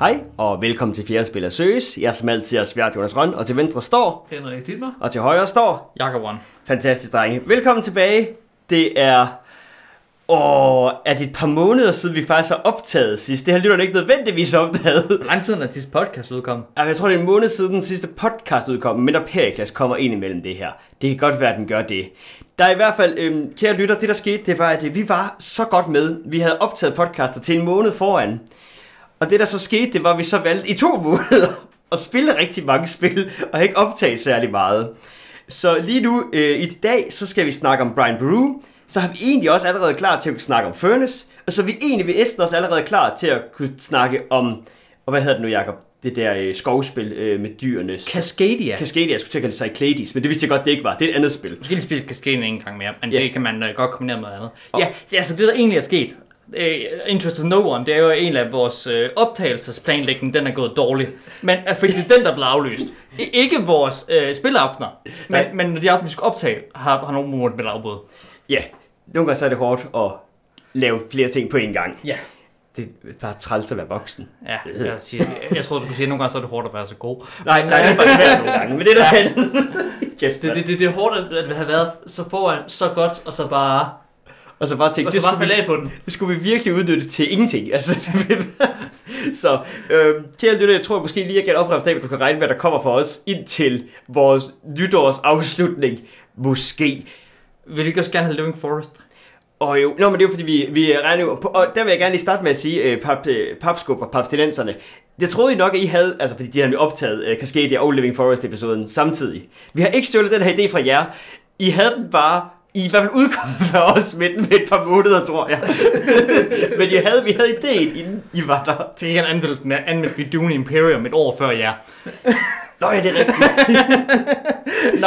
Hej, og velkommen til Fjerde Spiller Søges. Jeg er som altid er svært Jonas Røn, og til venstre står, Henrik Dittmer. og til højre står. Jakob One. Fantastisk, drenge. Velkommen tilbage. Det er... Åh, er det et par måneder siden, vi faktisk har optaget sidst? Det har lytterne ikke nødvendigvis optaget. Hvor lang tid er sidste podcast udkom? Jeg tror, det er en måned siden den sidste podcast udkom, men der Periklas kommer ind imellem det her. Det kan godt være, at den gør det. Der er i hvert fald, øhm, kære lytter, det der skete, det var, at vi var så godt med. Vi havde optaget podcaster til en måned foran. Og det der så skete, det var, at vi så valgte i to måneder at spille rigtig mange spil, og ikke optage særlig meget. Så lige nu, øh, i dag, så skal vi snakke om Brian Brew. Så har vi egentlig også allerede klar til at kunne snakke om Furnace. Og så er vi egentlig ved Esten også allerede klar til at kunne snakke om, og hvad hedder det nu, Jacob? Det der øh, skovspil øh, med dyrenes... Cascadia. Cascadia, jeg skulle til at kalde det Cyclades, men det vidste jeg godt, det ikke var. Det er et andet spil. Måske lige spille Cascadia en gang mere, men Ja. det kan man uh, godt kombinere med noget andet. Og- Ja, så altså det der egentlig er sket, uh, Interest of No One, det er jo en af vores uh, optagelsesplanlægning, den er gået dårlig. Men uh, fordi det er den, der blev aflyst. I- ikke vores uh, spilleaftener, men, Nej. men når de aftener, vi skal optage, har, har nogen måtte med afbud. Ja, nogle gange så er det hårdt at lave flere ting på en gang. Ja. Det er bare træls at være voksen. Ja, jeg, siger, jeg troede, du kunne sige, at nogle gange så er det hårdt at være så god. Nej, nej, det er bare svært nogle gange, men det er andet. Kæft, Det, det, det, det er hårdt at, at have været så foran, så godt, og så bare, Og så bare tænke, og det så bare skulle, vi, på den. det skulle vi virkelig udnytte til ingenting. Altså, så øh, kære lytter, jeg tror måske lige, at jeg kan at du kan regne med, hvad der kommer for os indtil vores nytårsafslutning. Måske. Vil du ikke også gerne have Living Forest? Og jo, nå, men det er jo fordi, vi, vi regner jo, og der vil jeg gerne lige starte med at sige, øh, pap, øh, papskub og papstilenserne, jeg troede I nok, at I havde, altså fordi de har optaget øh, Cascadia og Living Forest episoden samtidig. Vi har ikke stjålet den her idé fra jer. I havde den bare, I i hvert fald udkommet for os med den med et par måneder, tror jeg. men I havde, vi havde idéen, inden I var der. Til ikke anmeldte den, anmeldte vi Dune Imperium et år før jer. Nå ja, det er rigtigt. Nå,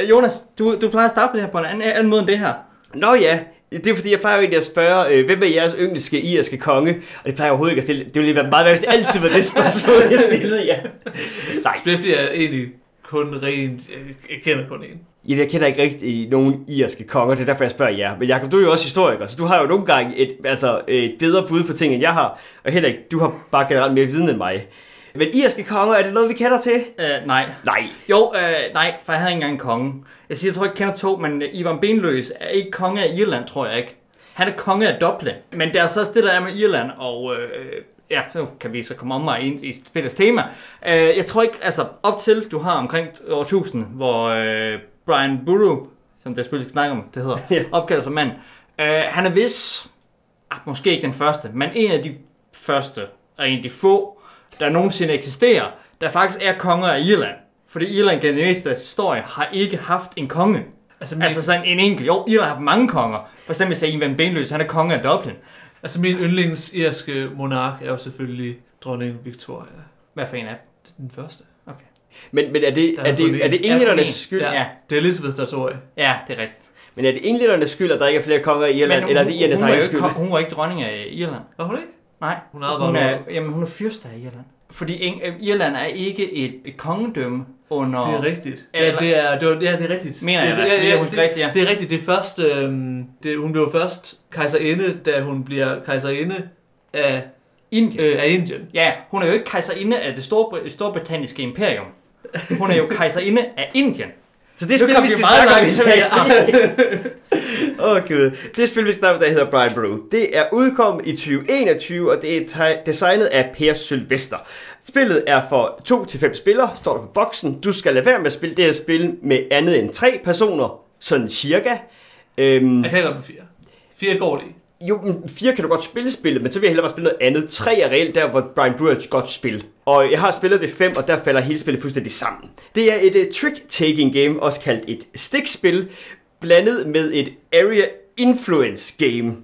øh, Jonas, du, du plejer at starte det her på en anden, anden måde end det her. Nå ja, det er fordi, jeg plejer jo egentlig at spørge, øh, hvem er jeres yndligste irske konge? Og det plejer jeg overhovedet ikke at stille. Det ville være meget værd, hvis det altid var det spørgsmål, jeg stillede, ja. Nej, Spliffy er egentlig kun rent, jeg, jeg kender kun en. Jeg kender ikke rigtig nogen irske konger, det er derfor, jeg spørger jer. Men Jacob, du er jo også historiker, så du har jo nogle gange et, altså, et bedre bud på ting, end jeg har. Og Henrik, du har bare generelt mere viden end mig. Men irske konger, er det noget, vi kender til? Uh, nej. Nej. Jo, øh, nej, for han er ikke engang konge. Jeg siger, jeg tror ikke, jeg kender to, men øh, Ivan Benløs er ikke konge af Irland, tror jeg ikke. Han er konge af Dublin. Men det er så også det, der er med Irland, og øh, ja, så kan vi så komme om mig ind i spillets tema. Øh, jeg tror ikke, altså op til, du har omkring år 1000, hvor øh, Brian Burrow, som det selvfølgelig skal snakke om, det hedder, Ja. opkaldet som mand, øh, han er vis, ah, måske ikke den første, men en af de første, og en af de få, der nogensinde eksisterer, der faktisk er konger af Irland. Fordi Irland gennem det meste af historie har ikke haft en konge. Altså min, Altså sådan en enkelt. Jo, Irland har haft mange konger. For eksempel sagde Ivan Benløs, han er konge af Dublin. altså min yndlingsirske monark er jo selvfølgelig dronning Victoria. Hvad for en af? Den første. Men, men er det, er er det, er det englændernes skyld? Ja. Ja. Det er Elizabeth, der tror jeg. Ja, det er rigtigt. Men er det englændernes skyld, at der ikke er flere konger i Irland, Men eller er det hun, var egen skyld? hun var ikke dronning af Irland. Var hun ikke? Nej, Hun hun bare er, jamen, hun er fyrste af Irland. Fordi Eng- øh, Irland er ikke et, et kongedømme under... Det er rigtigt. Ja, det er, det var, ja, det er rigtigt. Mener det, jeg det, ja, Det er ja, hun det, rigtigt, ja. det er rigtigt. Det er først, øhm, det, hun blev først kejserinde, da hun bliver kejserinde af, Indien. øh, af Indien. Ja, hun er jo ikke kejserinde af det Storbr- storbritanniske imperium. Hun er jo kejserinde af Indien. Så det spil, vi skal meget snakke om i langt dag. Åh oh, gud. Det spil, vi snakker om, der hedder Brian Brew. Det er udkommet i 2021, og det er designet af Per Sylvester. Spillet er for 2-5 spillere, står der på boksen. Du skal lade være med at spille det her spil med andet end tre personer, sådan cirka. Øhm, Jeg kan godt med fire. Fire går lige. jo, men fire kan du godt spille spillet, men så vil jeg hellere bare spille noget andet. Tre er reelt der, hvor Brian Brewer er et godt spil. Og jeg har spillet det fem, og der falder hele spillet fuldstændig sammen. Det er et uh, trick-taking game, også kaldt et stikspil, blandet med et area influence game.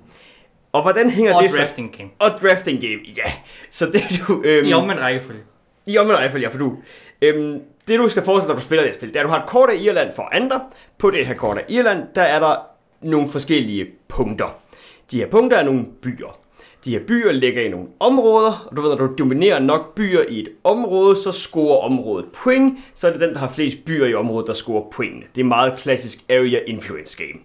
Og hvordan hænger Og det så? drafting game. Og drafting game, ja. Så det er du... Øhm, I omvendt rækkefølge. i omvendt rækkefølge, ja, for du... Øhm, det du skal forestille, når du spiller det spil, det er, at du har et kort af Irland for andre. På det her kort af Irland, der er der nogle forskellige punkter. De her punkter er nogle byer. De her byer ligger i nogle områder, og du ved, når du dominerer nok byer i et område, så scorer området point, så er det den, der har flest byer i området, der scorer pointene. Det er meget klassisk area influence game.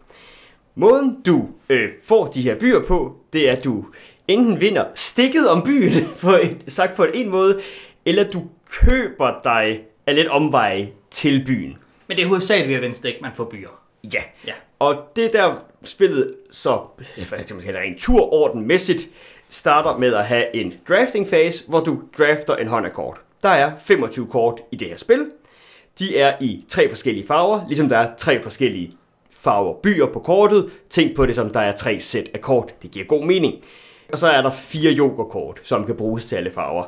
Måden du øh, får de her byer på, det er, at du enten vinder stikket om byen, på et, sagt på en måde, eller du køber dig af lidt omveje til byen. Men det er hovedsageligt ved at vinde stik, man får byer. Ja. Ja. Og det er der spillet så, rent skal turordenmæssigt, starter med at have en drafting phase, hvor du drafter en hånd af kort. Der er 25 kort i det her spil. De er i tre forskellige farver, ligesom der er tre forskellige farver byer på kortet. Tænk på det som, der er tre sæt af kort. Det giver god mening. Og så er der fire jokerkort, som kan bruges til alle farver.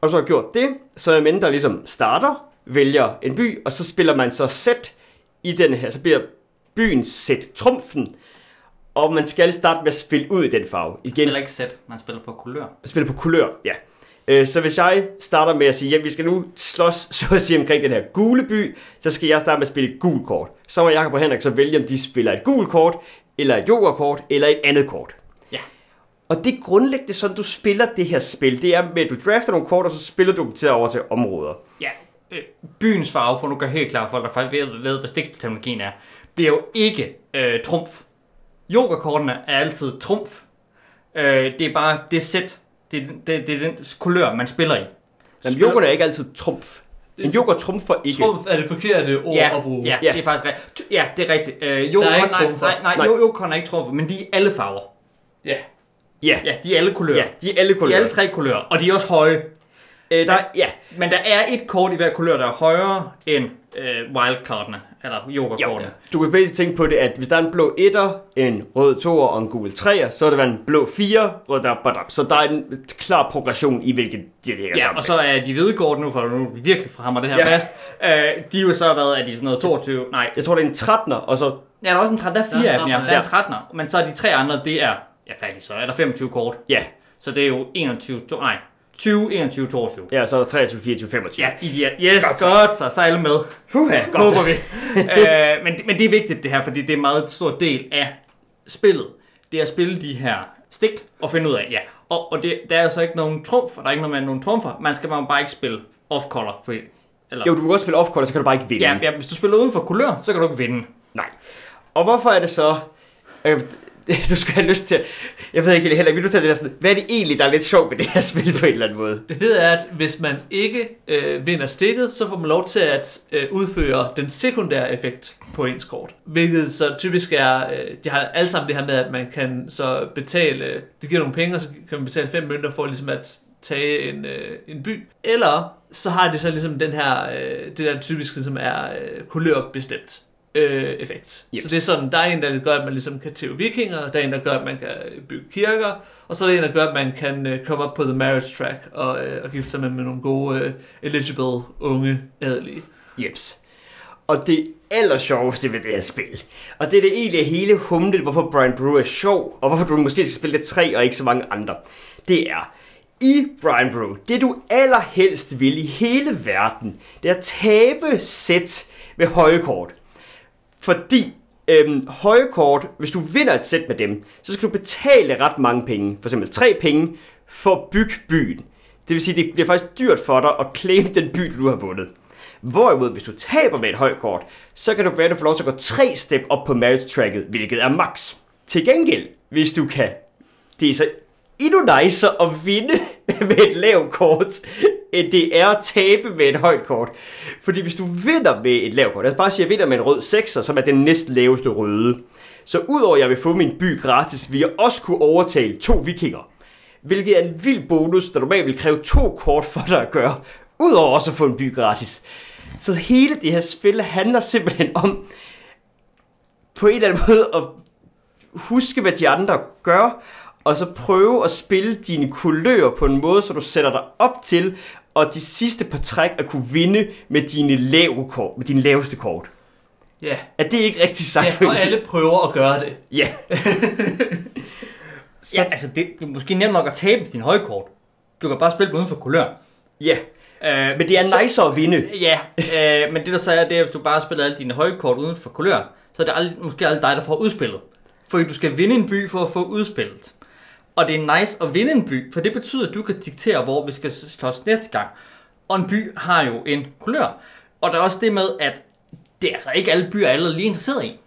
Og så har jeg gjort det, så er men der ligesom starter, vælger en by, og så spiller man så sæt i den her. Så bliver byens sæt trumfen, og man skal starte med at spille ud i den farve. Igen, Eller ikke sæt, man spiller på kulør. spille på kulør, ja. Øh, Så hvis jeg starter med at sige, at vi skal nu slås så at sige omkring den her gule by, så skal jeg starte med at spille et gult kort. Så må Jacob og Henrik så vælge, om de spiller et gult kort, eller et jokerkort, eller et andet kort. Ja. Og det er grundlæggende sådan, du spiller det her spil. Det er med, at du drafter nogle kort, og så spiller du dem til over til områder. Ja, øh, byens farve, for nu gør helt klart folk, der faktisk ved, ved hvad stikteknologien er, bliver jo ikke øh, trumf. Jokerkortene er altid trumf. Øh, det er bare det sæt, det, det, det er den kulør, man spiller i. Men Spiller- jokerne er ikke altid trumf. En joker trumfer ikke. Trumf er det forkerte ord Ja, at bruge. ja, Ja. det er faktisk rigtigt. Ja, det er rigtigt. Øh, Der er ikke nej, trumfer. nej, nej, Nej. nej. Jokeren er ikke trumfer, men de er alle farver. ja. Ja, Ja, de er alle kulører. ja de er alle De er kulører. alle tre kulører, og de er også høje. Øh, der, ja, Men der er et kort i hver kulør, der er højere end øh, wildcardene, eller Jo, jokerkortene. du kan basic tænke på det, at hvis der er en blå etter, en rød toer og en gul treer, så er der en blå fire, rød der, badab. så der er en klar progression i, hvilken de ligger Ja, sammen. og så er de hvide kort nu, for nu er vi virkelig hammer det her Ja. ja. fast. Øh, de er jo så været, er de sådan noget 22, nej. Jeg tror, det er en 13'er, og så... Ja, der er også en 13, der er fire af dem, ja. 13'er, Der er ja. en 13'er, men så er de tre andre, det er, ja faktisk, så er der 25 kort. Ja, Så det er jo 21, to, nej, 20, 21, 22. ja så er der 23, 24, 25. Ja, idiot. Yes, Godt godt så. så. godt så. Så alle med. Puha, godt Håber så. vi. øh, men, men det er vigtigt det her, fordi det er en meget stor del af spillet. Det er at spille de her stik og finde ud af, ja. Og, og det, der er jo så ikke nogen trumf, og der er ikke noget med nogen trumfer. Man skal bare bare ikke spille off-color. For, eller, Jo, du kan godt spille off så kan du bare ikke vinde. ja, ja, hvis du spiller uden for kulør, så kan du ikke vinde. Nej. Og hvorfor er det så... Øh, du skal have lyst til... Jeg ved ikke heller, vil du tage det der sådan... Hvad er det egentlig, der er lidt sjovt ved det her spil på en eller anden måde? Det ved er, at hvis man ikke øh, vinder stikket, så får man lov til at øh, udføre den sekundære effekt på ens kort. Hvilket så typisk er, øh, de har alle sammen det her med, at man kan så betale, det giver nogle penge, og så kan man betale fem mønter for ligesom at tage en, øh, en by. Eller så har det så ligesom den her, øh, det der typisk ligesom er øh, kulørbestemt øh, effekt. Yes. Så det er sådan, der er en, der gør, at man ligesom kan tæve vikinger, der er en, der gør, at man kan bygge kirker, og så er der en, der gør, at man kan øh, komme op på the marriage track og, øh, og gifte sig med, med nogle gode, øh, eligible, unge, adelige. Jeps. Og det aller sjoveste ved det her spil, og det er det egentlig hele humlet, hvorfor Brian Brew er sjov, og hvorfor du måske skal spille det tre og ikke så mange andre, det er, i Brian Brew, det du allerhelst vil i hele verden, det er at tabe sæt med høje kort. Fordi øhm, høje kort, hvis du vinder et sæt med dem, så skal du betale ret mange penge, for eksempel tre penge, for at bygge byen. Det vil sige, det bliver faktisk dyrt for dig at claim den by, du har vundet. Hvorimod, hvis du taber med et højt kort, så kan du være, at du får lov til at gå tre step op på marriage tracket, hvilket er max. Til gengæld, hvis du kan, det er så endnu nicer at vinde med et lavt kort, end det er at tabe med et højt kort. Fordi hvis du vinder med et lavt kort, lad os bare sige, at jeg vinder med en rød 6'er, som er den næst laveste røde, så udover at jeg vil få min by gratis, vil jeg også kunne overtale to vikinger. Hvilket er en vild bonus, der normalt vil kræve to kort for dig at gøre, udover også at få en by gratis. Så hele det her spil handler simpelthen om, på en eller anden måde, at huske, hvad de andre gør, og så prøve at spille dine kulører på en måde, så du sætter dig op til, og de sidste par træk at kunne vinde med dine, lave kort, med dine laveste kort. Ja, Er det ikke rigtig sagt? ja og alle prøver at gøre det. Ja. Så... Ja, altså det er måske nemt nok at tabe din høje kort. Du kan bare spille dem uden for kulør. Ja. Øh, Men det er så- nicer at vinde. Ja, øh, men det der så er, det er, at hvis du bare spiller alle dine høje kort uden for kulør, så er det aldrig, måske aldrig dig, der får udspillet. Fordi du skal vinde en by for at få udspillet. Og det er nice at vinde en by, for det betyder, at du kan diktere, hvor vi skal slås næste gang. Og en by har jo en kulør. Og der er også det med, at det er altså ikke alle byer, alle er lige interesseret i.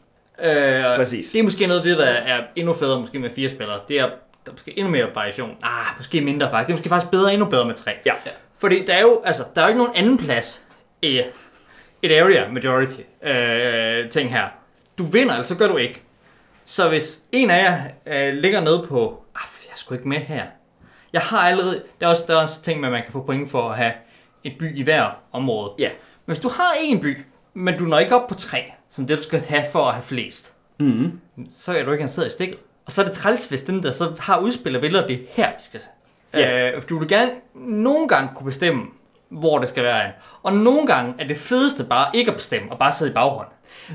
Øh, Præcis. Det er måske noget af det, der er endnu federe måske med fire spillere. Det er, der er måske endnu mere variation. Ah, måske mindre faktisk. Det er måske faktisk bedre, endnu bedre med tre. Ja. Fordi der er jo, altså, der er jo ikke nogen anden plads i et area majority øh, ting her. Du vinder, eller så gør du ikke. Så hvis en af jer øh, ligger nede på, sgu ikke med her. Jeg har allerede, der er også, der er også ting med, at man kan få point for at have et by i hver område. Ja. Men hvis du har en by, men du når ikke op på tre, som det du skal have for at have flest, Mm. så er du ikke interesseret i stikket. Og så er det træls, hvis den der så har udspiller vælger det her, vi skal Ja. Øh, du vil gerne nogle gange kunne bestemme, hvor det skal være. Og nogle gange er det fedeste bare ikke at bestemme, og bare sidde i baghånd.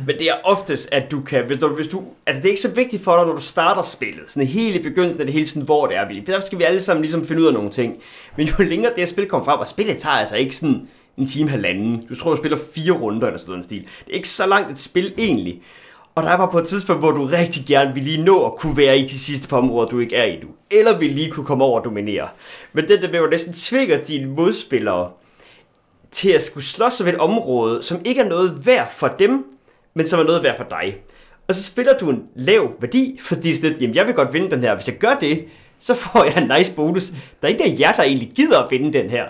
Men det er oftest, at du kan, hvis du, hvis du, altså det er ikke så vigtigt for dig, når du starter spillet, sådan helt i begyndelsen af det hele sådan, hvor det er vi. Der skal vi alle sammen ligesom finde ud af nogle ting. Men jo længere det her spil kommer frem, og spillet tager altså ikke sådan en time halvanden. Du tror, du spiller fire runder eller sådan en stil. Det er ikke så langt et spil egentlig. Og der er bare på et tidspunkt, hvor du rigtig gerne vil lige nå at kunne være i de sidste par områder, du ikke er i nu. Eller vil lige kunne komme over og dominere. Men det der med, hvor næsten tvinger dine modspillere til at skulle slås om et område, som ikke er noget værd for dem, men som er noget værd for dig. Og så spiller du en lav værdi, fordi sådan lidt, jamen jeg vil godt vinde den her. Hvis jeg gør det, så får jeg en nice bonus. Der er ikke der jer, der egentlig gider at vinde den her.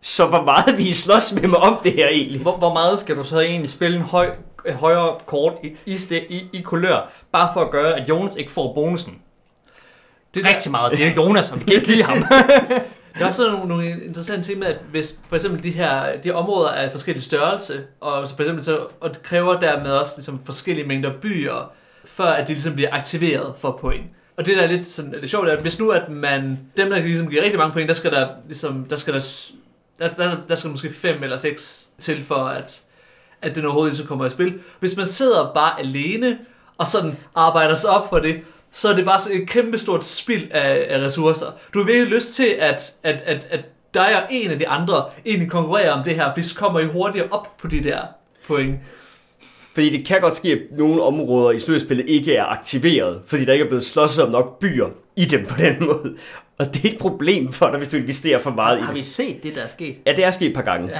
Så hvor meget vi slås med mig om det her egentlig. Hvor, hvor meget skal du så egentlig spille en høj, øh, højere kort i, i, i, i kulør, bare for at gøre, at Jonas ikke får bonusen? Det Det er rigtig meget. Det er Jonas, og vi kan ikke lide ham. Der er også nogle, nogle interessante ting med, at hvis for eksempel de her de her områder er af forskellig størrelse, og så for eksempel så, og det kræver dermed også ligesom forskellige mængder byer, før at de ligesom bliver aktiveret for point. Og det der er lidt, sådan, lidt sjovt, er, at hvis nu at man, dem der ligesom giver rigtig mange point, der skal der ligesom, der skal der, der, der, der skal måske fem eller seks til for at, at den overhovedet så kommer i spil. Hvis man sidder bare alene, og sådan arbejder sig op for det, så er det bare et kæmpe stort spild af, af ressourcer. Du har virkelig lyst til, at, at, at, at dig og en af de andre egentlig konkurrerer om det her, hvis kommer I hurtigere op på de der point. Fordi det kan godt ske, at nogle områder i slutspillet ikke er aktiveret, fordi der ikke er blevet slås om nok byer i dem på den måde. Og det er et problem for dig, hvis du investerer for meget i Har det. vi set det, der er sket? Ja, det er sket et par gange. Ja.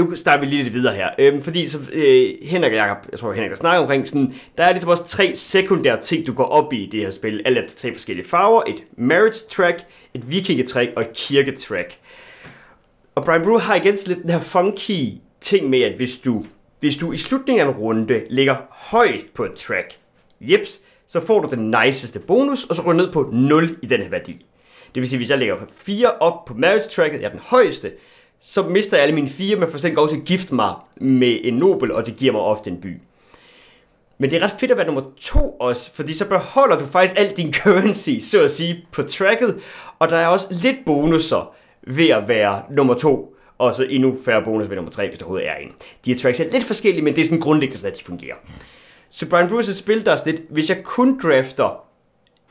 Nu starter vi lige lidt videre her. Øhm, fordi så, øh, Henrik og Jacob, jeg tror Henrik der snakker omkring, sådan, der er ligesom også tre sekundære ting, du går op i i det her spil. Alt efter tre forskellige farver. Et marriage track, et vikingetrack og et kirketrack. Og Brian Brew har igen sådan lidt den her funky ting med, at hvis du, hvis du i slutningen af en runde ligger højst på et track, jeps, så får du den niceste bonus, og så går ned på 0 i den her værdi. Det vil sige, hvis jeg lægger 4 op på marriage tracket, jeg er den højeste, så mister jeg alle mine fire, men får selv lov til at gifte mig med en nobel, og det giver mig ofte en by. Men det er ret fedt at være nummer to også, fordi så beholder du faktisk alt din currency, så at sige, på tracket, og der er også lidt bonusser ved at være nummer to, og så endnu færre bonus ved nummer tre, hvis der overhovedet er en. De her tracks er lidt forskellige, men det er sådan grundlæggende, at de fungerer. Så Brian Bruce spil der er sådan lidt, hvis jeg kun drafter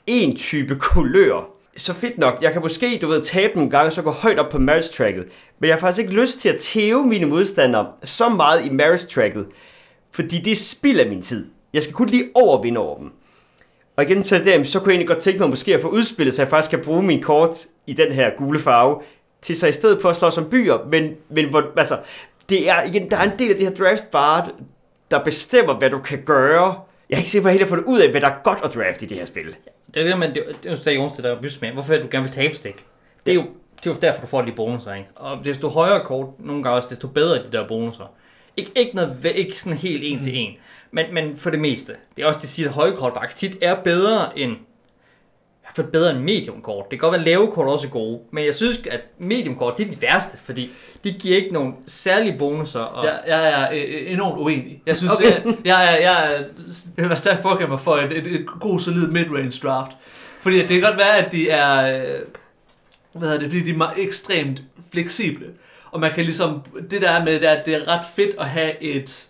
en type kulør, så fedt nok. Jeg kan måske, du ved, tabe nogle gange, så gå højt op på marriage tracket. Men jeg har faktisk ikke lyst til at tæve mine modstandere så meget i marriage tracket, fordi det er spild af min tid. Jeg skal kun lige overvinde over dem. Og igen til det så kunne jeg egentlig godt tænke mig måske at få udspillet, så jeg faktisk kan bruge min kort i den her gule farve, til så i stedet for at slå som byer, men, men hvor, altså, det er, igen, der er en del af det her draft bare, der bestemmer, hvad du kan gøre. Jeg er ikke sikker på helt at få det ud af, hvad der er godt at draft i det her spil. Det er det, man, det, det er jo det der er bys med. Hvorfor du gerne vil tabe stik? Det er jo, det er jo derfor, du får de bonusser, ikke? Og desto højere kort, nogle gange også, desto bedre de der bonusser. Ik- ikke, noget, ikke sådan helt en til en, men, men for det meste. Det er også, det siger, at høje kort faktisk tit er bedre end hvert fald bedre end medium kort. Det kan godt være, at lave kort også er gode, men jeg synes, at medium kort, det er de værste, fordi de giver ikke nogen særlige bonusser. Og, Jeg, jeg er øh, enormt uenig. Jeg synes, Okay. jeg, jeg, er, jeg, er, jeg vil være stærk forkæmper for et, et, et god, solid midrange draft. Fordi det kan godt være, at de er, øh, hvad hedder det, fordi de er meget ekstremt fleksible. Og man kan ligesom, det der er med, det er, at det er ret fedt at have et,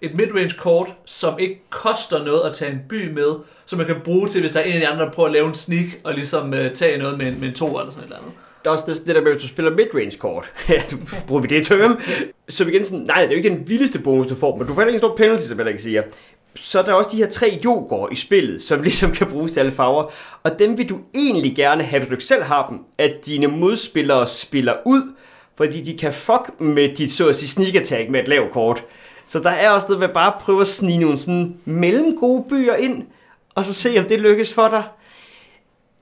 et midrange kort, som ikke koster noget at tage en by med, som man kan bruge til, hvis der er en af de andre, der prøver at lave en sneak, og ligesom uh, tage noget med, en- med en to eller sådan et eller andet. Der er også næsten det der med, at du spiller midrange kort. Ja, nu bruger vi det term. Så igen sådan, nej, det er jo ikke den vildeste bonus, du får, men du får heller ikke en stor penalty, som jeg kan sige. Så er der også de her tre yoghurt i spillet, som ligesom kan bruges til alle farver. Og dem vil du egentlig gerne have, hvis du ikke selv har dem, at dine modspillere spiller ud, fordi de kan fuck med dit, så at sige, sneak attack med et lavt kort. Så der er også noget ved bare at prøve at snige nogle sådan mellemgode byer ind, og så se, om det lykkes for dig.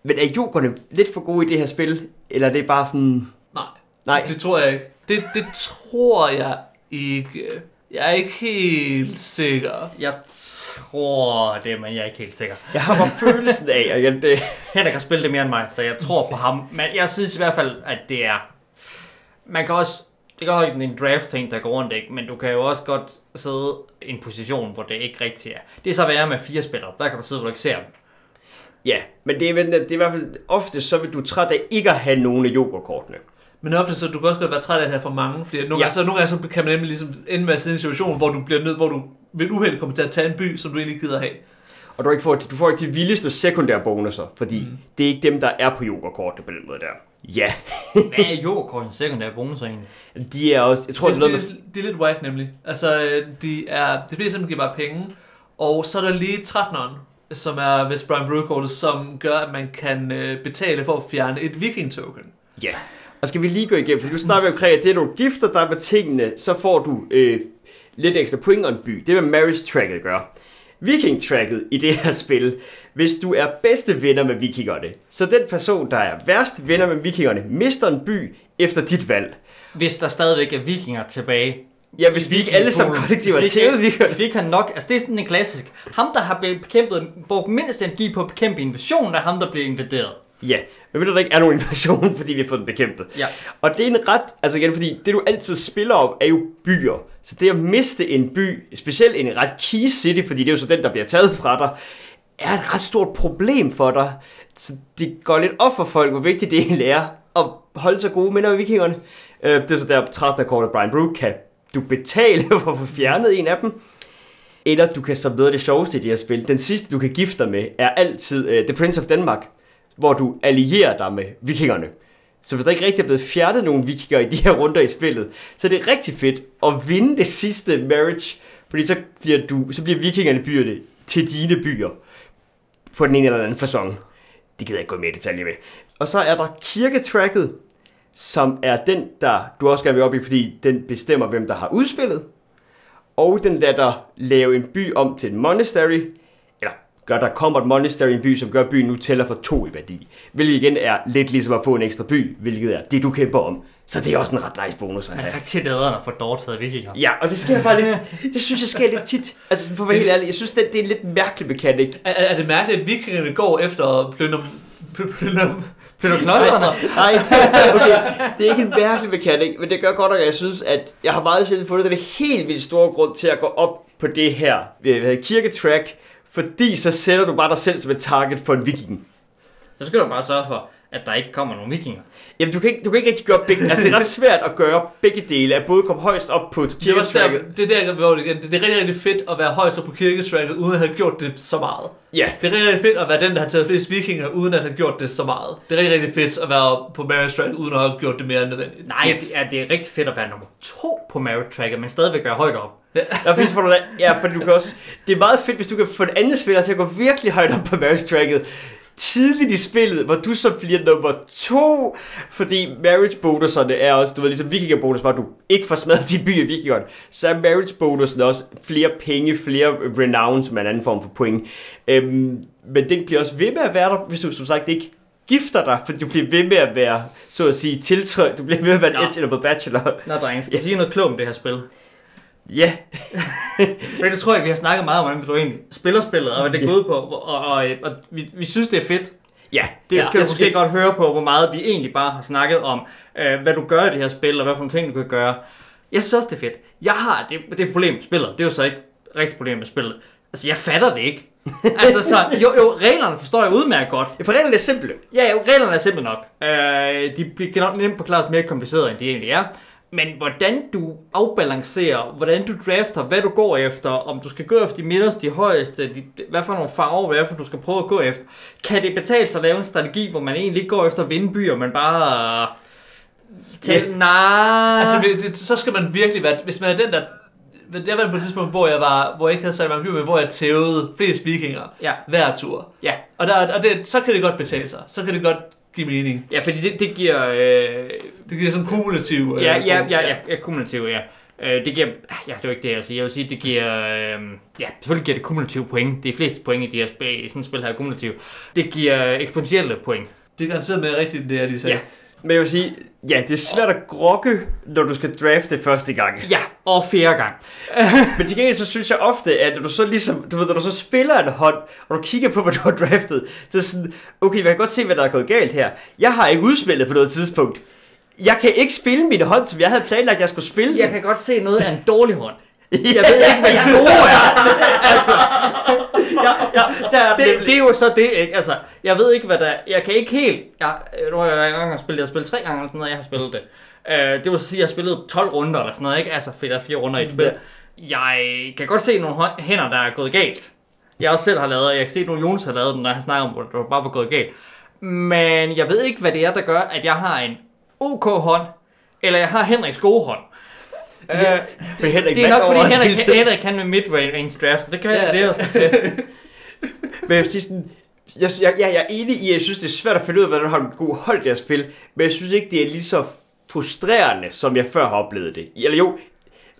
Men er jokerne lidt for gode i det her spil? Eller er det bare sådan... Nej, Nej, det tror jeg ikke. Det, det tror jeg ikke. Jeg er ikke helt sikker. Jeg tror det, men jeg er ikke helt sikker. jeg har bare følelsen af, og jeg, det, Henrik har spillet det mere end mig, så jeg tror på ham. Men jeg synes i hvert fald, at det er... Man kan også... Det er godt en draft-ting, der går rundt, ikke? Men du kan jo også godt sidde i en position, hvor det ikke rigtigt er. Det er så værre med fire spillere. Der kan du sidde, hvor du ikke ser dem. Ja, men det er, det er i hvert fald ofte, så vil du træt af ikke at have nogen af jokerkortene. Men ofte så du kan også godt være træt af at have for mange, fordi nogle, Ja. gange, så, nogle gange så kan man nemlig ligesom ende med at sidde i en situation, hvor du bliver nødt, hvor du ved uheld kommer til at tage en by, som du egentlig gider have. Og du, ikke får, du får ikke de vildeste sekundære bonusser, fordi mm. det er ikke dem, der er på jokerkortene på den måde der. Ja, Hvad er Jokerkortens sekundære bonus egentlig? de er også... Jeg tror, det, det er noget, det, er lidt whack nemlig. Altså, øh, de er, det bliver simpelthen giver bare penge, og så er der lige 13'eren, som er West Brian Brew som gør, at man kan øh, betale for at fjerne et viking-token. Ja. Og skal vi lige gå igennem, for du snakker jo omkring, at det, du gifter dig med tingene, så får du øh, lidt ekstra point og en by. Det er, hvad marriage tracket gør. Viking tracket i det her spil, hvis du er bedste venner med vikingerne, så den person, der er værst venner med vikingerne, mister en by efter dit valg. Hvis der stadigvæk er vikinger tilbage. Ja, hvis vi ikke alle sammen kollektivt vi tævet ikke- vikingerne. Hvis vi ikke har nok, altså det er sådan en klassisk. Ham, der har bekæmpet, brugt mindst energi på at bekæmpe invasion, er ham, der bliver invaderet. Ja, men ved du, der ikke er nogen invasion, fordi vi har fået den bekæmpet. Ja. Og det er en ret, altså igen, fordi det du altid spiller om, er jo byer. Så det at miste en by, specielt en ret key city, fordi det er jo så den, der bliver taget fra dig, er et ret stort problem for dig. Så det går lidt op for folk, hvor vigtigt det egentlig er at holde sig gode minder med vikingerne. Øh, Det er så der 13. kort af Brian Brew, kan du betale for at få fjernet en af dem. Eller du kan, som noget af det sjoveste i det her spil, den sidste du kan gifte dig med, er altid uh, The Prince of Denmark, hvor du allierer dig med vikingerne. Så hvis der ikke rigtig er blevet fjernet nogen vikinger i de her runder i spillet, så er det rigtig fedt at vinde det sidste marriage, fordi så bliver, du, så bliver vikingerne byerne til dine byer på den ene eller anden façon. Det gider jeg ikke gå mere i detaljer med. Og så er der kirketracket, som er den, der du også gerne vil op i, fordi den bestemmer, hvem der har udspillet. Og den lader dig lave en by om til en monastery, eller gør der kommer et monastery i en by, som gør at byen nu tæller for to i værdi. Hvilket igen er lidt ligesom at få en ekstra by, hvilket er det, du kæmper om. Så det er også en ret nice bonus at Man have. er rigtig nederen for dårtaget vikinger. Ja, og det sker bare lidt, det synes jeg sker lidt tit. Altså for at være helt ærlig, jeg synes, det, det er en lidt mærkelig mekanik. Er, er det mærkeligt, at vikingerne går efter at plyndre, ply- Bliver du klodsterne? Nej, okay, det er ikke en mærkelig mekanik, men det gør godt nok, at jeg synes, at jeg har meget sjældent fundet den helt vildt store grund til at gå op på det her hvad kirketrack, fordi så sætter du bare dig selv som et target for en viking. Så skal du bare sørge for, at der ikke kommer nogen vikinger. Jamen, du kan, ikke, du kan ikke rigtig gøre begge... Altså, det er ret svært at gøre begge dele, at både komme højst op på det kirketracket. det er der, hvor det, det, det er rigtig, rigtig fedt at være højst op på kirketracket, uden at have gjort det så meget. Ja, Det er rigtig, rigtig fedt at være den, der har taget flest vikinger, uden at have gjort det så meget. Det er rigtig, rigtig fedt at være på marriage track, uden at have gjort det mere end nødvendigt. Nej, ja, det er rigtig fedt at være nummer to på merit tracket, men stadigvæk være højt op. der findes for du Ja, for du kan også... Det er meget fedt, hvis du kan få en anden spiller til at gå virkelig højt op på marriage tracket. Tidligt i spillet, hvor du så bliver nummer to, fordi marriage bonuserne er også, du ved, ligesom vikinger bonus, hvor du ikke får smadret de byer i vikingerne, så er marriage bonusen også flere penge, flere renown, som er en anden form for point. Øhm, men den bliver også ved med at være der, hvis du som sagt ikke gifter dig, for du bliver ved med at være, så at sige, tiltræ... Du bliver ved med at være en eligible bachelor. Nå, drenge, skal vi sige noget klogt om det her spil? Ja, Men det tror jeg, vi har snakket meget om, hvordan du egentlig spiller spillet, og hvad det går ud på, og, og, og, og vi, vi synes, det er fedt. ja. Det Ja, ja, kan du måske godt høre på, hvor meget vi egentlig bare har snakket om, øh, hvad du gør i det her spil, og hvad for nogle ting, du kan gøre. Jeg synes også, det er fedt. Jeg har det, det er et problem med spillet. Det er jo så ikke rigtigt problem med spillet. Altså, jeg fatter det ikke. altså, så, jo, jo, reglerne forstår jeg udmærket godt. For reglerne er simple. Ja, jo, reglerne er simple nok. Øh, de kan nok nemt forklares mere kompliceret, end de egentlig er. Men hvordan du afbalancerer, hvordan du drafter, hvad du går efter, om du skal gå efter de midterste, de højeste, de, hvad for nogle farver, hvad for du skal prøve at gå efter. Kan det betale sig at lave en strategi, hvor man egentlig ikke går efter at vinde byer, men bare... Til, Ja. Nej. Altså, det, det, så skal man virkelig være, hvis man er den, der... Jeg var på et tidspunkt, hvor jeg, var, hvor jeg ikke havde sat mange byer, men hvor jeg tævede flest vikinger ja, hver tur. ja. Og, der, og det, så kan det godt betale sig. Så kan det godt give mening. Ja, fordi det, det giver... Øh, Det giver sådan kumulativ... øh, ja, ja, ja, ja, ja, kumulativ, ja. Øh, det giver, ja, det er jo ikke det, jeg vil sige. Jeg vil sige, det giver, øh, ja, selvfølgelig giver det kumulative point. De fleste point i, de her spil, i sådan et spil her er kumulative. Det giver eksponentielle point. Det er garanteret med rigtigt, det er, de sagde. Ja. Men jeg vil sige, ja, det er svært at grokke, når du skal drafte første gang. Ja, og fjerde gang. Men til gengæld så synes jeg ofte, at når du så ligesom, du ved, når du så spiller en hånd, og du kigger på, hvad du har draftet, så er sådan, okay, jeg kan godt se, hvad der er gået galt her. Jeg har ikke udspillet på noget tidspunkt. Jeg kan ikke spille min hånd, som jeg havde planlagt, at jeg skulle spille. Jeg den. kan godt se noget af en dårlig hånd. Jeg ved ikke, hvad de gode er. Altså, ja, ja, der er det, det er jo så det, ikke? Altså, jeg ved ikke, hvad der Jeg kan ikke helt... Jeg, nu har jeg engang spillet, jeg har spillet tre gange eller sådan noget, jeg har spillet det. Uh, det vil så sige, at jeg har spillet 12 runder eller sådan noget, ikke? Altså, fordi der er fire runder i et spil. Jeg kan godt se nogle hænder, der er gået galt. Jeg også selv har lavet, og jeg kan se, at nogle Jonas har lavet den, når han snakker om, hvor det bare var gået galt. Men jeg ved ikke, hvad det er, der gør, at jeg har en OK hånd, eller jeg har Henriks gode hånd. Uh, Men Henrik det er nok, fordi Henrik. Henrik kan med mid-range draft, så det kan være, Ja. det, det, jeg skal se. Men jeg vil sige sådan, jeg, jeg, jeg, jeg er enig i, at jeg synes, det er svært at finde ud af, hvordan du har god hold det her spil, men jeg synes ikke, det er lige så frustrerende, som jeg før har oplevet det. Eller jo,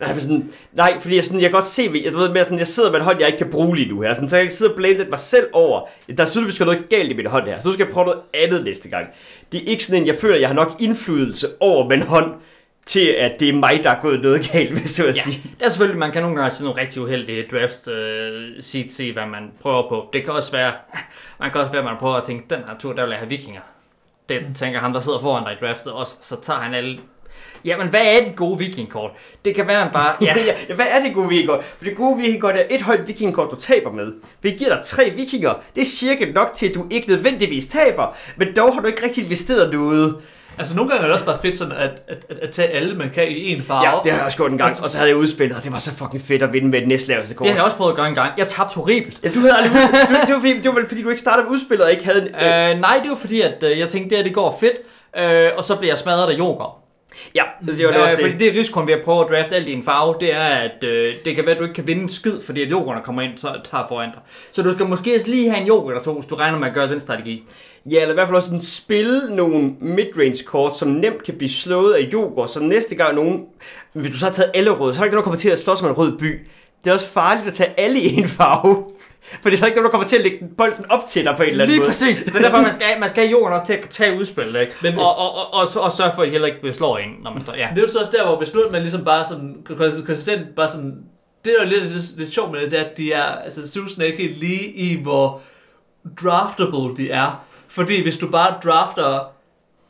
nej, men sådan, nej fordi jeg, sådan, jeg kan godt se, jeg, ved, mere sådan, jeg sidder med en hånd, jeg ikke kan bruge lige nu her, sådan, så jeg kan ikke sidde og blame lidt mig selv over, der er tydeligvis noget galt i min hånd her, så nu skal jeg prøve noget andet næste gang. Det er ikke sådan en, jeg føler, jeg har nok indflydelse over min hånd, til at det er mig, der er gået noget galt, hvis jeg vil Ja, sige. det er selvfølgelig, man kan nogle gange se nogle rigtig uheldige drafts, øh, sige, se hvad man prøver på. Det kan også være, man kan også være, at man prøver at tænke, den her tur, der vil jeg have vikinger. Det tænker ham, der sidder foran dig i draftet også, så tager han alle... Jamen, hvad er de gode vikingkort? Det kan være, man bare... Ja, Ja. ja, hvad er det gode vikingkort? For det gode vikingkort er et højt vikingkort, du taber med. Det giver dig tre vikinger. Det er cirka nok til, at du ikke nødvendigvis taber, men dog har du ikke rigtig investeret noget. Altså nogle gange er det også bare fedt sådan at, at, at, at tage alle, man kan i en farve. Ja, det har jeg også gjort en gang, og så havde jeg udspillet, og det var så fucking fedt at vinde med et næstlaveste kort. det har jeg også prøvet at gøre en gang. Jeg tabte horribelt. Ja, du havde aldrig. Du, det, var, fordi- det var vel fordi, du ikke startede med udspillet og ikke havde en... Øh, nej, det var fordi, at øh, jeg tænkte, det her det går fedt, øh, og så bliver jeg smadret af joker. Ja, det, det var det også øh, det. Fordi det risikoen ved at prøve at drafte alt i en farve, det er, at øh, det kan være, at du ikke kan vinde en skid, fordi at jokerne kommer ind så tager foran dig. Så du skal måske også lige have en joker eller to, hvis du regner med at gøre den strategi. Ja, eller i hvert fald også sådan spille nogle midrange kort, som nemt kan blive slået af Joker, så næste gang nogen, hvis du så har taget alle røde, så er der ikke nogen, der kommer til at slås med en rød by. Det er også farligt at tage alle i en farve. For det er så ikke nogen, der kommer til at lægge bolden op til dig på en eller anden Lige måde. præcis. Det er derfor, man skal, man skal have jokeren også til at tage udspillet, ikke? Men- og, og, og, og, så- og sørge for, at I heller ikke slår en, når man står... Ja. Det er jo så også der, hvor hvis nu man ligesom bare sådan kons- konsistent bare sådan, det er jo lidt, lidt, lidt sjovt med det, det er, at de er, altså Susan er ikke helt lige i, hvor draftable de er. Fordi hvis du bare drafter,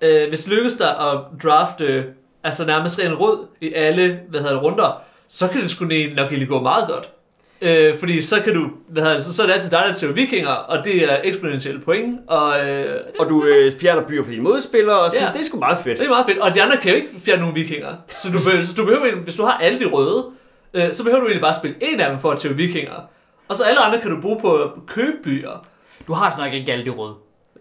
øh, hvis lykkes dig at drafte, altså nærmest ren rød i alle, hvad hedder det, runder, så kan det sgu nok egentlig gå meget godt. Øh, fordi så kan du, hvad hedder det, så, så er det altid dig, der til vikinger, og det er eksponentielle point, og øh, Og du øh, fjerner byer for dine modspillere, og sådan, Ja. det er sgu meget fedt. det er meget fedt. Og de andre kan jo ikke fjerne nogen vikinger. Så du, behøver, så du behøver, hvis du har alle de røde, øh, så behøver du egentlig bare at spille en af dem for at tæve vikinger. Og så alle andre kan du bruge på at købe byer. Du har snart ikke alle de røde.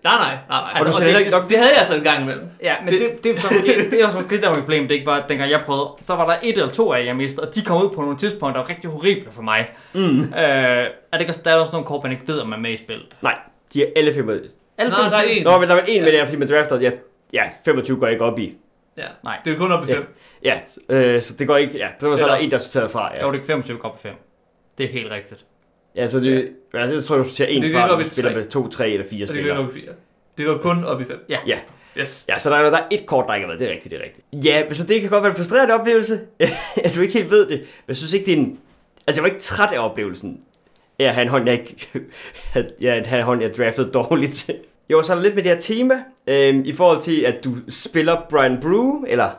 Nej, nej, nej, nej. Altså, og det, ikke nok- det, havde jeg så en gang imellem. Ja, men det, det, det, er, så, det, det er også det, der var mit problem. Det ikke var, at dengang jeg prøvede, så var der et eller to af, jeg mistede, og de kom ud på nogle tidspunkter, der var rigtig horrible for mig. Mm. Øh, er det, der er også nogle kort, man ikke ved, om man er med i spillet. Nej, de er alle 25. Alle Nå, der er en. Nå, men der er en med Ja. det her, fordi man drafter, ja, ja, 25 går jeg ikke op i. Ja. Nej. Det er kun op i Ja. fem. Ja, øh, så det går ikke, ja, det var så Eller- der en, der sorteret fra, Ja. ja. Jo, det er 25 kop 5. Det er helt rigtigt. Ja, så det, ja, tror jeg, du sorterer en Det fra, når du spiller med to, tre eller fire Og det går spillere. fire. Det går kun op i fem. Ja. Ja. Yes. Ja, så der er, der er et kort, der ikke har været. Det er rigtigt, det er rigtigt. Ja, så det kan godt være en frustrerende oplevelse, at du ikke helt ved det. Men jeg synes ikke, det er en... Altså, jeg var ikke træt af oplevelsen. Ja, have en hånd, jeg ikke... ja, have en hånd, jeg draftede dårligt. Jo, så er der lidt med det her tema, øhm, i forhold til, at du spiller Brian Brew, eller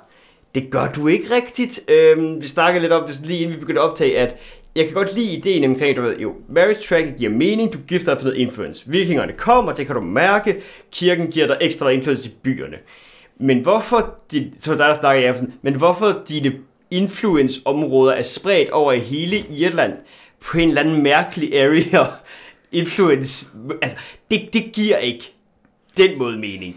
det gør du ikke rigtigt. Øhm, vi snakkede lidt om det lige inden vi begyndte at optage, at jeg kan godt lide ideen omkring, du ved, jo, marriage track giver mening, du gifter dig for noget influence. Vikingerne kommer, det kan du mærke. Kirken giver dig ekstra indflydelse i byerne. Men hvorfor, de, så der der snakker jeg sådan, men hvorfor dine influence-områder er spredt over i hele Irland på en eller anden mærkelig area influence, altså, det, det giver ikke den måde mening.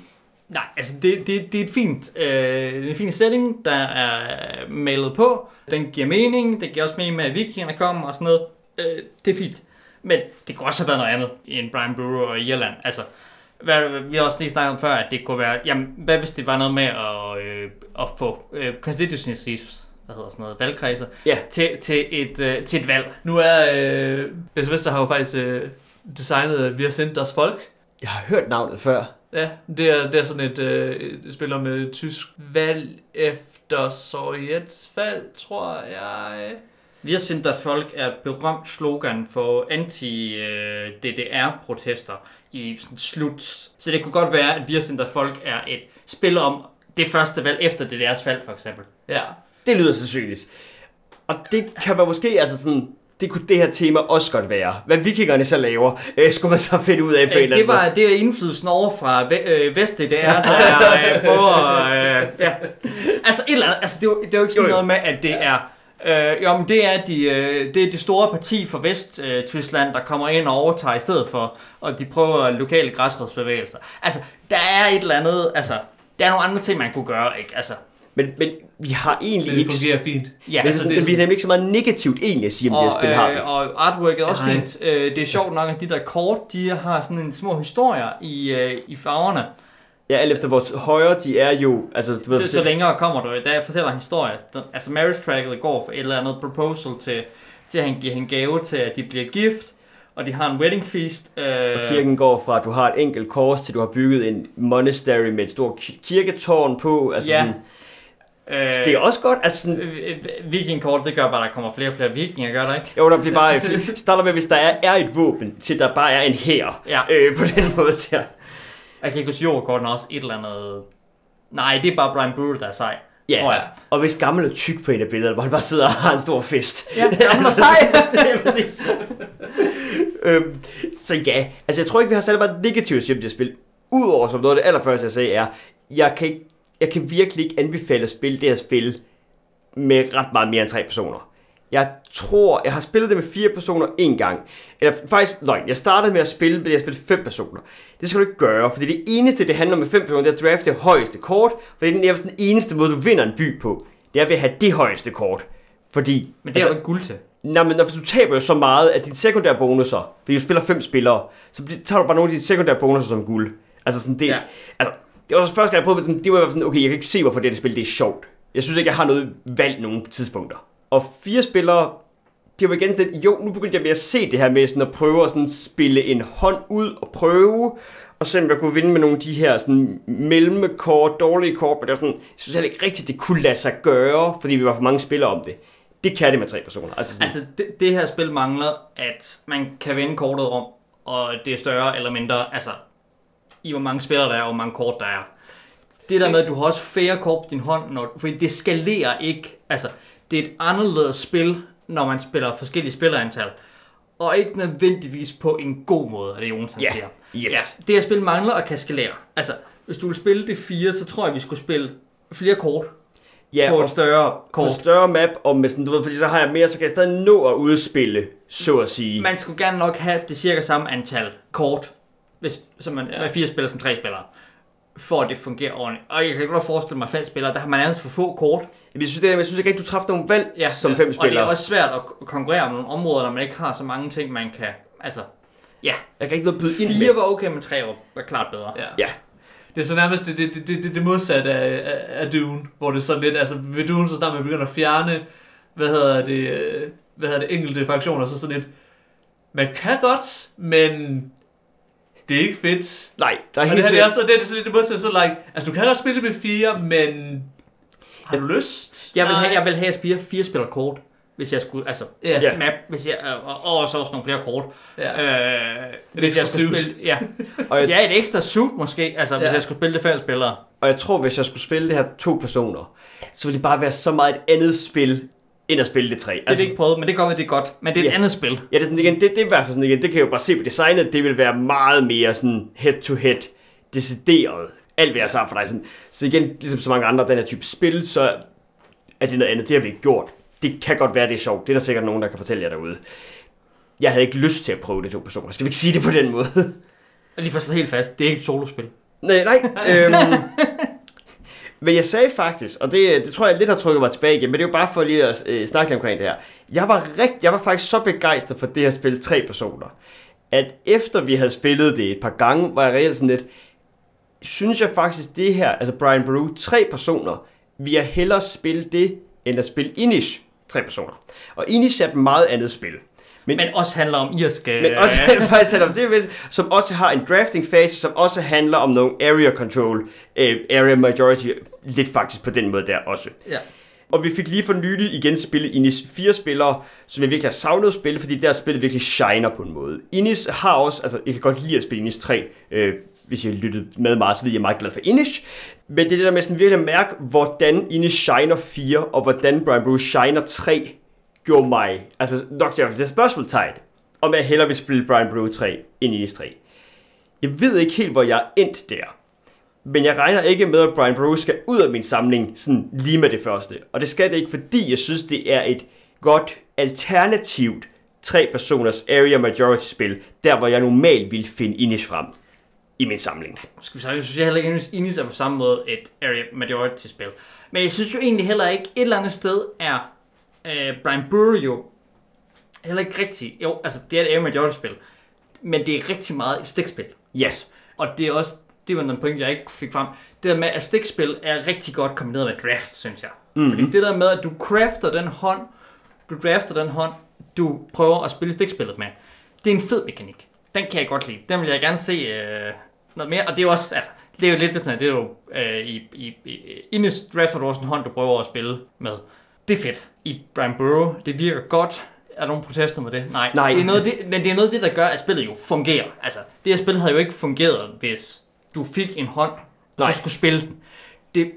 Nej, altså det, det, det er et fint, øh, det en fin setting, der er malet på. Den giver mening, det giver også mening med, at vikingerne kommer og sådan noget. Øh, det er fint. Men det kunne også have været noget andet end Brian Brewer og Irland. Altså, hvad, vi har også lige snakket om før, at det kunne være, jamen, hvad hvis det var noget med at, øh, at få øh, constituencies hvad hedder sådan noget, valgkredser, Ja. til, til, et, øh, til et valg. Nu er øh, Vester har jo faktisk øh, designet Vi har sendt deres folk. Jeg har hørt navnet før. Ja, det er, det er sådan et, øh, et spil om et tysk valg efter Sovjets fald, tror jeg. Vi har sendt der folk er et berømt slogan for anti-DDR-protester i sådan slut. Så det kunne godt være, at vi har sendt der folk er et spil om det første valg efter DDR's fald, for eksempel. Ja. Det lyder sandsynligt. Og det kan være måske, altså sådan, det kunne det her tema også godt være. Hvad vikingerne så laver, øh, skulle man så finde ud af på en eller Øh, anden Det var det er indflydelsen over fra ve- øh, Vest DDR, der øh, prøver... Øh, ja. Altså, et eller andet, altså, det, er jo, det er jo ikke sådan Jo, jo. noget med, at det er... Øh, jo, men det er, de, øh, det er det store parti for Vest-Tyskland, der kommer ind og overtager i stedet for, og de prøver lokale græsrodsbevægelser. Altså, der er et eller andet... Altså, der er nogle andre ting, man kunne gøre, ikke? Altså, Men, men vi har egentlig Det ikke... fungerer fint. ja, men, altså, sådan, det er men vi har nemlig ikke så meget negativt egentlig at sige om det her og, spil, har vi. øh, og artworket er også Nej. fint. Øh, det er sjovt nok, at de der kort, de har sådan en små historier i, øh, i farverne. Ja, alt efter vores højre, de er jo... Altså, du ved, Det, så længere kommer du, da jeg fortæller en historie. Altså marriage tracket går for et eller andet proposal til, til at han giver en gave til, at de bliver gift, og de har en wedding feast. Øh, Og kirken går fra, at du har et enkelt kors, til du har bygget en monastery med et stort ki- kirketårn på. Altså Ja. sådan, øh, det er også godt. Altså sådan, øh, øh, Vikingkort, det gør bare, at der kommer flere og flere vikinger, gør der ikke? jo, der bliver bare... starter med, hvis der er, er et våben, til der bare er en hær. Ja. Øh, på den måde der. Jeg kan ikke huske, jordkorten også et eller andet... Nej, det er bare Brian Brewer, der er sej. Ja, Tror jeg. og hvis gammel er tyk på en af billederne, hvor han bare sidder og har en stor fest. Ja, gammel og sej. det præcis. øhm, så ja, altså jeg tror ikke, vi har særlig meget negativt om det her spil. Udover, som noget af det allerførste, jeg sagde, er, jeg kan, ikke, jeg kan virkelig ikke anbefale at spille det her spil med ret meget mere end tre personer. Jeg tror, jeg har spillet det med fire personer en gang. Eller faktisk løgn, jeg startede med at spille, men jeg spillede fem personer. Det skal du ikke gøre, for det er det eneste, det handler om med fem personer, det er at drafte det højeste kort, for det er nærmest den eneste måde, du vinder en by på. Det er ved at have det højeste kort. Fordi, Men det er jo ikke guld til. Nej, men når du taber jo så meget af dine sekundære bonusser, fordi du spiller fem spillere, så tager du bare nogle af dine sekundære bonusser som guld. Altså sådan det, ja. altså, det var også første gang, jeg prøvede, sådan, det var i hvert fald sådan, okay, jeg kan ikke se, hvorfor det her spil det er sjovt. Jeg synes ikke, jeg har noget valg nogen tidspunkter. Og fire spillere, det var igen det, jo, nu begyndte jeg med at se det her med sådan at prøve at sådan spille en hånd ud og prøve, og se om jeg kunne vinde med nogle af de her sådan mellemkort, dårlige kort, men det var sådan, jeg synes heller ikke rigtigt, det kunne lade sig gøre, fordi vi var for mange spillere om det. Det kan det med tre personer. Altså, sådan, Altså, det, det her spil mangler, at man kan vende kortet om, og det er større eller mindre, altså, i hvor mange spillere der er, og hvor mange kort der er. Det der med, at du har også færre kort på din hånd, når, fordi det skalerer ikke, altså, det er et anderledes spil, når man spiller forskellige spillerantal, og ikke nødvendigvis på en god måde, er det Jonas han Ja, siger. jeps. Ja, det her spil mangler at kan skalere. Altså, hvis du vil spille det fire, så tror jeg, vi skulle spille flere kort ja, på et større på kort. større map, og med sådan, du ved, fordi så har jeg mere, så kan jeg stadig nå at udspille, så at sige. Man skulle gerne nok have det cirka samme antal kort, hvis, så man ja. med fire spillere som tre spillere, for at det fungerer ordentligt. Og jeg kan godt forestille mig fem spillere, der har man nærmest for få kort. Jamen, jeg synes, det er, jeg synes ikke rigtig, du træffer nogle valg Ja, som fem Og det spillere. er også svært at konkurrere om nogle områder, når man ikke har så mange ting, man kan... Altså, ja. Jeg kan ikke noget at byde ind Fire med. var okay, men tre var, var klart bedre. Ja. Ja. Det er så nærmest det, det, det, det, det modsatte af, af, af Dune, hvor det er sådan lidt, altså ved Dune, så snart man begynder at fjerne, hvad hedder det, øh, hvad hedder det, enkelte fraktioner, så sådan lidt, man kan godt, men det er ikke fedt. Nej, der er Og helt det her det er så, det er så lidt det modsatte, så like, altså du kan godt spille med fire, men har du lyst? Jeg vil have, jeg vil have at spille fire spillere kort, hvis jeg skulle... Altså. Ja. map, hvis jeg, og, og så også nogle flere kort. Ja. Øh, hvis jeg skulle suit. spille... Ja. Og jeg, ja, et ekstra suit måske, altså ja. hvis jeg skulle spille det fem spillere. og jeg tror, hvis jeg skulle spille det her to personer, så ville det bare være så meget et andet spil, end at spille det tre. Det har vi ikke prøvet, men det med, det er godt. Men det er et Ja. andet spil. Ja, det er sådan igen, det, det er i hvert fald sådan igen, det kan jeg jo bare se på designet, det vil være meget mere sådan head-to-head, decideret, alt hvad jeg tager for dig. Sådan. Så igen, ligesom så mange andre den her type spil, så er det noget andet, det har vi ikke gjort. Det kan godt være, det er sjovt, det er der sikkert nogen, der kan fortælle jer derude. Jeg havde ikke lyst til at prøve det to personer, skal vi ikke sige det på den måde? Og lige for at helt fast, det er ikke et solospil. Nej, nej. øhm, men jeg sagde faktisk, og det, det tror jeg lidt har trykket mig tilbage igen, men det er jo bare for lige at øh, snakke lidt omkring det her. Jeg var, rigt, jeg var faktisk så begejstret for det her spil tre personer, at efter vi havde spillet det et par gange, var jeg reelt sådan lidt, synes jeg faktisk det her, altså Brian Brew, tre personer, vi har hellere spille det, end at spille Inish tre personer. Og Inish er et meget andet spil. Men, Men også handler om irske... men også faktisk handler om det, som også har en drafting fase, som også handler om nogle area control, uh, area majority, lidt faktisk på den måde der også. Ja. Og vi fik lige for nylig igen spillet Inis fire spillere, som jeg virkelig har savnet at spille, fordi der spillet virkelig shiner på en måde. Inis har også, altså jeg kan godt lide at spille Inis 3, øh, hvis jeg lyttede med meget, så ved jeg er meget glad for Inish. Men det er det der med sådan virkelig at mærke, hvordan Inish shiner 4, og hvordan Brian Bruce shiner 3, gjorde mig, altså nok til det spørgsmålstegn, om jeg hellere vil spille Brian Brew 3 end Inish 3. Jeg ved ikke helt, hvor jeg er endt der. Men jeg regner ikke med, at Brian Brew skal ud af min samling sådan lige med det første. Og det skal det ikke, fordi jeg synes, det er et godt alternativt tre personers area majority spil, der hvor jeg normalt ville finde Inish frem i min samling. Skal vi sige, jeg synes jeg heller ikke, at Inis er på samme måde et area majority spil. Men jeg synes jo egentlig heller ikke, et eller andet sted er øh, Brian Brewer jo heller ikke rigtig, jo, altså det er et area majority spil, men det er rigtig meget et stikspil. Yes. Og det er også, det var en point, jeg ikke fik frem. Det der med, at stikspil er rigtig godt kombineret med draft, synes jeg. Mm-hmm. Fordi det der med, at du crafter den hånd, du drafter den hånd, du prøver at spille stikspillet med, det er en fed mekanik. Den kan jeg godt lide. Den vil jeg gerne se øh, noget mere. Og det er jo også, altså, det er jo lidt det, det er jo øh, i, i, i Ines drafter du også en hånd, du prøver at spille med. Det er fedt. I Brian Burrow, det virker godt. Er der nogen protester med det? Nej. Nej. Det er noget, det, men det er noget af det, der gør, at spillet jo fungerer. Altså, det her spil havde jo ikke fungeret, hvis du fik en hånd, og Nej. så skulle spille den. Det,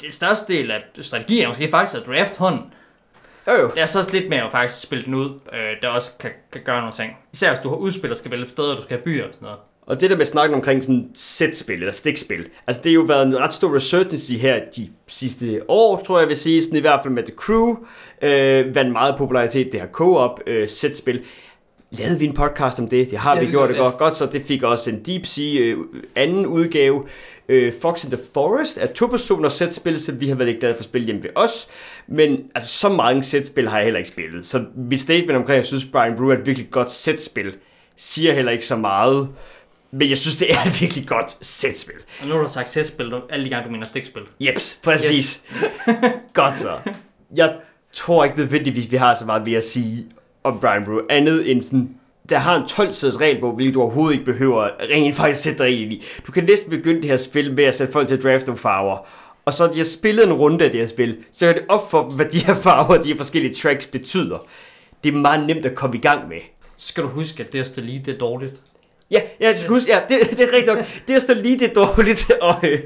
det største del af strategien er måske faktisk at draft hånden. Jo jo. Det er så også lidt med at faktisk spille den ud, øh, der også kan, kan gøre nogle ting. Især hvis du har udspil, og skal vælge steder, du skal have byer og sådan noget. Og det der med snakken omkring sådan sætspil eller stikspil, altså det har jo været en ret stor resurgency her de sidste år, tror jeg vil sige, sådan i hvert fald med The Crew, øh, vandt meget popularitet, det her co-op øh, sætspil. Lavede vi en podcast om det? Det har Ja, vi vi gjort det godt, godt, så det fik også en Deep Sea øh, anden udgave. Øh, Fox in the Forest er to personers sætspil, så vi har været lidt glade for at spille hjemme ved os. Men altså, så mange sætspil har jeg heller ikke spillet. Så mit statement omkring, at jeg synes, Brian Brew er et virkelig godt sætspil, siger heller ikke så meget. Men jeg synes, det er et virkelig godt sætspil. Og nu har du sagt sætspil, du- alle de gange du mener stikspil. Jeps, præcis. Yes. godt så. Jeg tror ikke nødvendigvis, vi har så meget mere at sige om Brian Brew. Andet end sådan, der har en 12-siders regelbog, hvilket du overhovedet ikke behøver rent faktisk sætte dig ind i. Du kan næsten begynde det her spil med at sætte folk til at drafte nogle farver. Og så de har spillet en runde af det her spil, så er det op for dem, hvad de her farver og de her forskellige tracks betyder. Det er meget nemt at komme i gang med. Så skal du huske, at det at lige, det er dårligt. Ja, ja, jeg skal huske, ja, det, det er rigtigt nok. Det er stå lige det dårligt. Og, øh,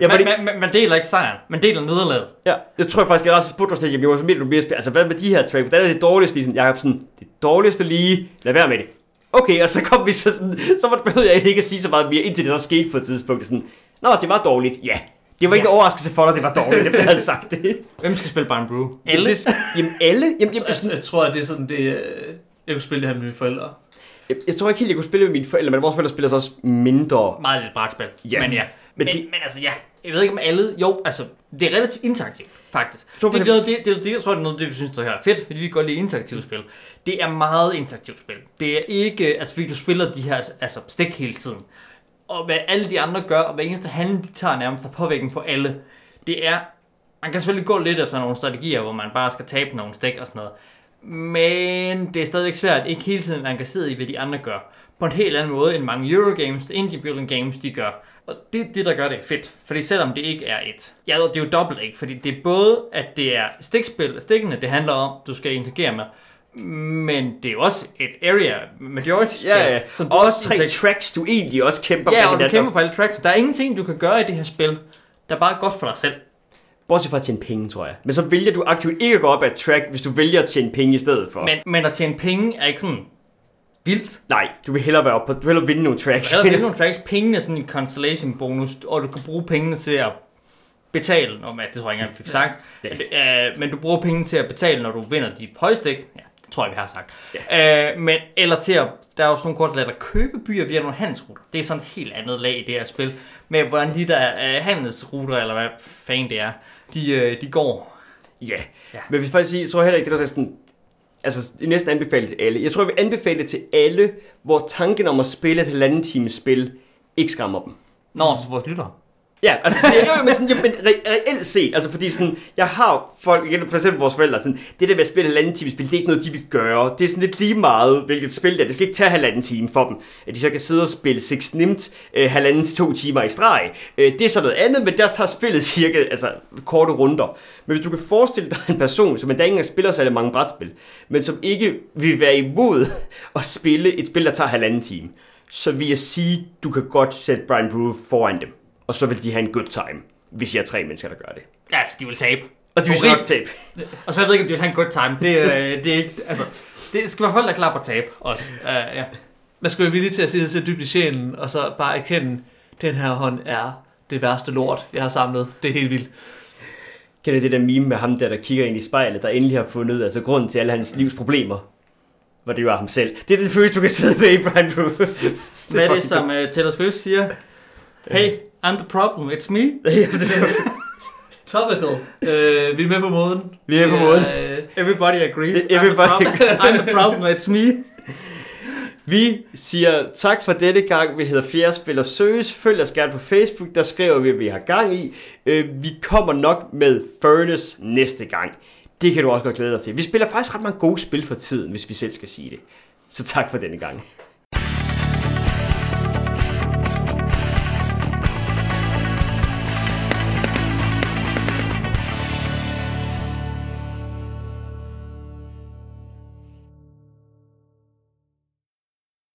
ja, Man, det, man, man, man, deler ikke sejren, man deler nederlaget. Ja, jeg tror jeg faktisk, at jeg også spurgte dig, jamen, Jonas, spil? Altså, hvad med de her track? Hvordan er det dårligste? Sådan, Jacob, sådan, det dårligste lige, lad være med det. Okay, og så kom vi så sådan, så var- behøvede jeg ikke at sige så meget mere, indtil det så skete på et tidspunkt. Sådan, Nå, det var dårligt. Ja, det var ikke Ja. en overraskelse for dig, det var dårligt, efter jeg havde sagt det. Hvem skal spille Brian Brew? Jamen, Alle? det, jamen, alle? Jamen, jamen, Jeg, sådan, jeg tror, at det er sådan, det, øh, jeg kunne spille det her med mine forældre. Jeg, jeg, tror ikke helt, jeg kunne spille med mine forældre, men vores forældre spiller så også mindre. Meget lidt brætspil. Ja. Men ja. Men Men, det- men, altså ja, jeg ved ikke om alle, jo, altså, det er relativt interaktivt, faktisk. det, det, det, det, det, jeg tror, det er noget, det vi synes, der er fedt, fordi vi kan godt lide interaktive spil. Det er meget interaktivt spil. Det er ikke, altså fordi du spiller de her altså, stik hele tiden. Og hvad alle de andre gør, og hver eneste handling, de tager nærmest har påvirkning på alle. Det er, man kan selvfølgelig gå lidt efter nogle strategier, hvor man bare skal tabe nogle stik og sådan noget. Men det er stadigvæk svært ikke hele tiden at være engageret i, hvad de andre gør. På en helt anden måde end mange Eurogames, indie building games, de gør. Og det er det, der gør det fedt. Fordi selvom det ikke er et... Ja, det er jo dobbelt ikke, fordi det er både, at det er stikspil, stikkene, det handler om, du skal interagere med. Men det er jo også et area majority spil. Ja, ja. Som Og også tre tracks, du egentlig også kæmper Ja, med og du kæmper på alle tracks. Der er ingenting, du kan gøre i det her spil, der er bare godt for dig selv. Bortset fra at tjene penge, tror jeg. Men så vælger du aktivt ikke at gå op ad track, hvis du vælger at tjene penge i stedet for. Men, men at tjene penge er ikke sådan vildt. Nej, du vil hellere være op på, du vil hellere vinde nogle tracks. Eller vinde nogle tracks. Pengene er sådan en constellation bonus, og du kan bruge pengene til at betale, om at det tror jeg ikke engang, vi fik sagt. Ja. Øh, men du bruger penge til at betale, når du vinder de højstik. Ja, det tror jeg, vi har sagt. Ja. Øh, men, eller til at, der er også nogle kort, der lader købe byer via nogle handelsruter. Det er sådan et helt andet lag i det her spil. Med hvordan de der øh, handelsruter, eller hvad fanden det er, de, øh, de går. Ja. Ja. ja. Men hvis faktisk sige, jeg tror heller ikke, det er sådan, altså næsten anbefalet til alle. Jeg tror, jeg vil anbefale det til alle, hvor tanken om at spille et halvanden times spil ikke skræmmer dem. Nå, så vores lytter. Ja, altså sådan, jo, men, sådan, jo, men re- reelt set, altså fordi sådan, jeg har folk, igen, for eksempel vores forældre, sådan, det der med at spille halvanden time spil, det er ikke noget, de vil gøre. Det er sådan lidt lige meget, hvilket spil det er. Det skal ikke tage halvanden time for dem. At de så kan sidde og spille Six Nimt øh, halvanden til to timer i streg. Øh, det er så noget andet, men der tager spillet cirka altså, korte runder. Men hvis du kan forestille dig en person, som endda ikke engang spiller særlig mange brætspil, men som ikke vil være imod at spille et spil, der tager halvanden time, så vil jeg sige, du kan godt sætte Brian Brew foran dem. Og så vil de have en good time, hvis jeg er tre mennesker, der gør det. Ja, altså, de vil tabe. Og de vil så nok tabe. Og så jeg ved ikke, om de vil have en good time. Det, øh, det er ikke, altså, det skal være folk, der er klar på at tabe også. Uh, ja. Man skal være villig til at sige sig dybt i sjælen, og så bare erkende, den her hånd er det værste lort, jeg har samlet. Det er helt vildt. Kender I det der meme med ham der, der kigger ind i spejlet, der endelig har fundet altså grunden til alle hans livs problemer? Hvor det var ham selv. Det er den følelse, du kan sidde med i Brian Brew. Hvad er det, som uh, Taylor Swift siger? Hey, I'm the problem, it's me. Topical. Øh, vi er med på måden. Vi er på måden. Øh, Everybody agrees. Everybody I'm, the problem, I'm the problem, it's me. Vi siger tak for denne gang. Vi hedder Fjerde Spiller Søges. Følg os gerne på Facebook. Der skriver vi, at vi har gang i. Øh, Vi kommer nok med Furnace næste gang. Det kan du også godt glæde dig til. Vi spiller faktisk ret mange gode spil for tiden, hvis vi selv skal sige det. Så tak for denne gang.